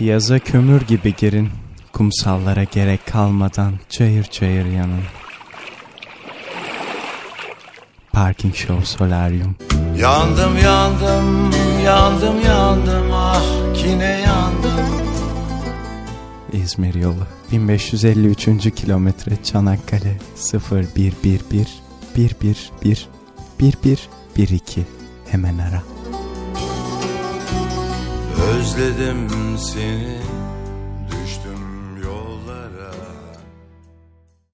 Yaza kömür gibi girin, kumsallara gerek kalmadan çayır çayır yanın. Parking Show Solarium. Yandım yandım yandım yandım ah kine yandım. İzmir yolu 1553. kilometre Çanakkale 0111 111 1112 hemen ara. Özledim seni